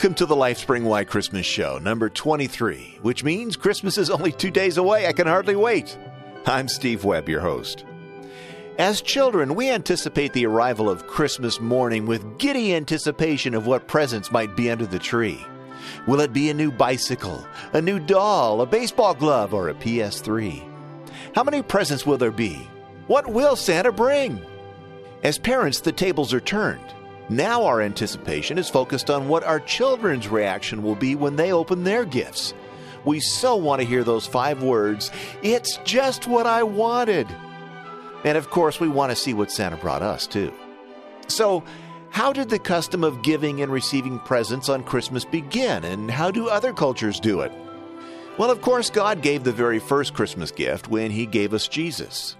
Welcome to the LifeSpring Why Christmas Show, number 23, which means Christmas is only two days away. I can hardly wait. I'm Steve Webb, your host. As children, we anticipate the arrival of Christmas morning with giddy anticipation of what presents might be under the tree. Will it be a new bicycle, a new doll, a baseball glove, or a PS3? How many presents will there be? What will Santa bring? As parents, the tables are turned. Now our anticipation is focused on what our children's reaction will be when they open their gifts. We so want to hear those five words, it's just what I wanted. And of course, we want to see what Santa brought us, too. So, how did the custom of giving and receiving presents on Christmas begin, and how do other cultures do it? Well, of course, God gave the very first Christmas gift when he gave us Jesus.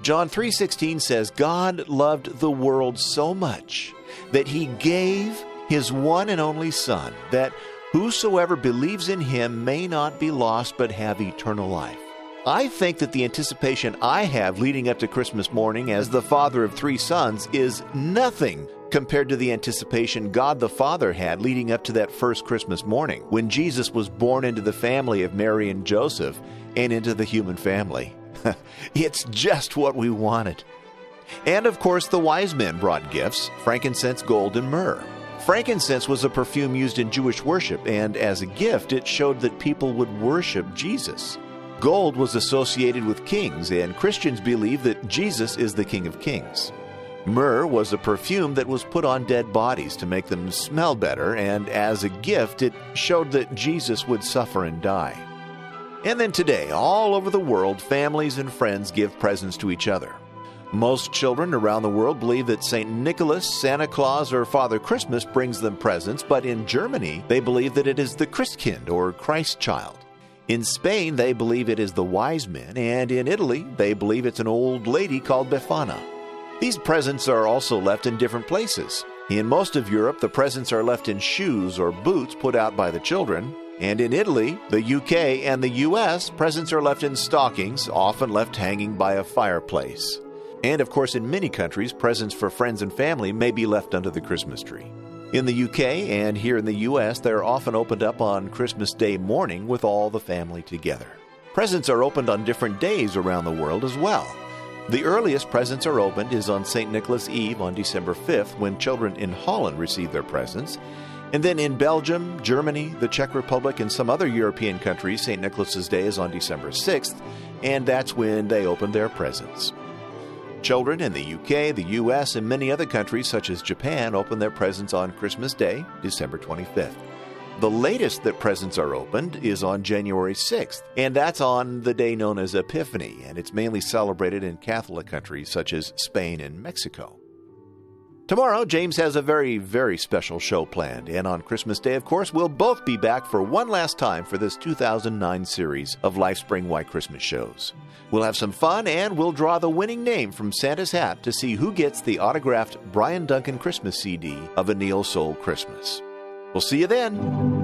John 3:16 says God loved the world so much that he gave his one and only son that whosoever believes in him may not be lost but have eternal life. I think that the anticipation I have leading up to Christmas morning as the father of three sons is nothing compared to the anticipation God the Father had leading up to that first Christmas morning when Jesus was born into the family of Mary and Joseph and into the human family. it's just what we wanted. And of course, the wise men brought gifts frankincense, gold, and myrrh. Frankincense was a perfume used in Jewish worship, and as a gift, it showed that people would worship Jesus. Gold was associated with kings, and Christians believe that Jesus is the King of Kings. Myrrh was a perfume that was put on dead bodies to make them smell better, and as a gift, it showed that Jesus would suffer and die. And then today, all over the world, families and friends give presents to each other. Most children around the world believe that St. Nicholas, Santa Claus, or Father Christmas brings them presents, but in Germany, they believe that it is the Christkind or Christ child. In Spain, they believe it is the wise men, and in Italy, they believe it's an old lady called Befana. These presents are also left in different places. In most of Europe, the presents are left in shoes or boots put out by the children. And in Italy, the UK, and the US, presents are left in stockings, often left hanging by a fireplace. And of course, in many countries, presents for friends and family may be left under the Christmas tree. In the UK and here in the US, they're often opened up on Christmas Day morning with all the family together. Presents are opened on different days around the world as well. The earliest presents are opened is on St. Nicholas Eve on December 5th when children in Holland receive their presents. And then in Belgium, Germany, the Czech Republic, and some other European countries, St. Nicholas's Day is on December 6th, and that's when they open their presents. Children in the UK, the US, and many other countries such as Japan open their presents on Christmas Day, December 25th. The latest that presents are opened is on January 6th, and that's on the day known as Epiphany, and it's mainly celebrated in Catholic countries such as Spain and Mexico. Tomorrow, James has a very, very special show planned, and on Christmas Day, of course, we'll both be back for one last time for this 2009 series of LifeSpring Why Christmas shows. We'll have some fun, and we'll draw the winning name from Santa's hat to see who gets the autographed Brian Duncan Christmas CD of A Neil Soul Christmas. We'll see you then.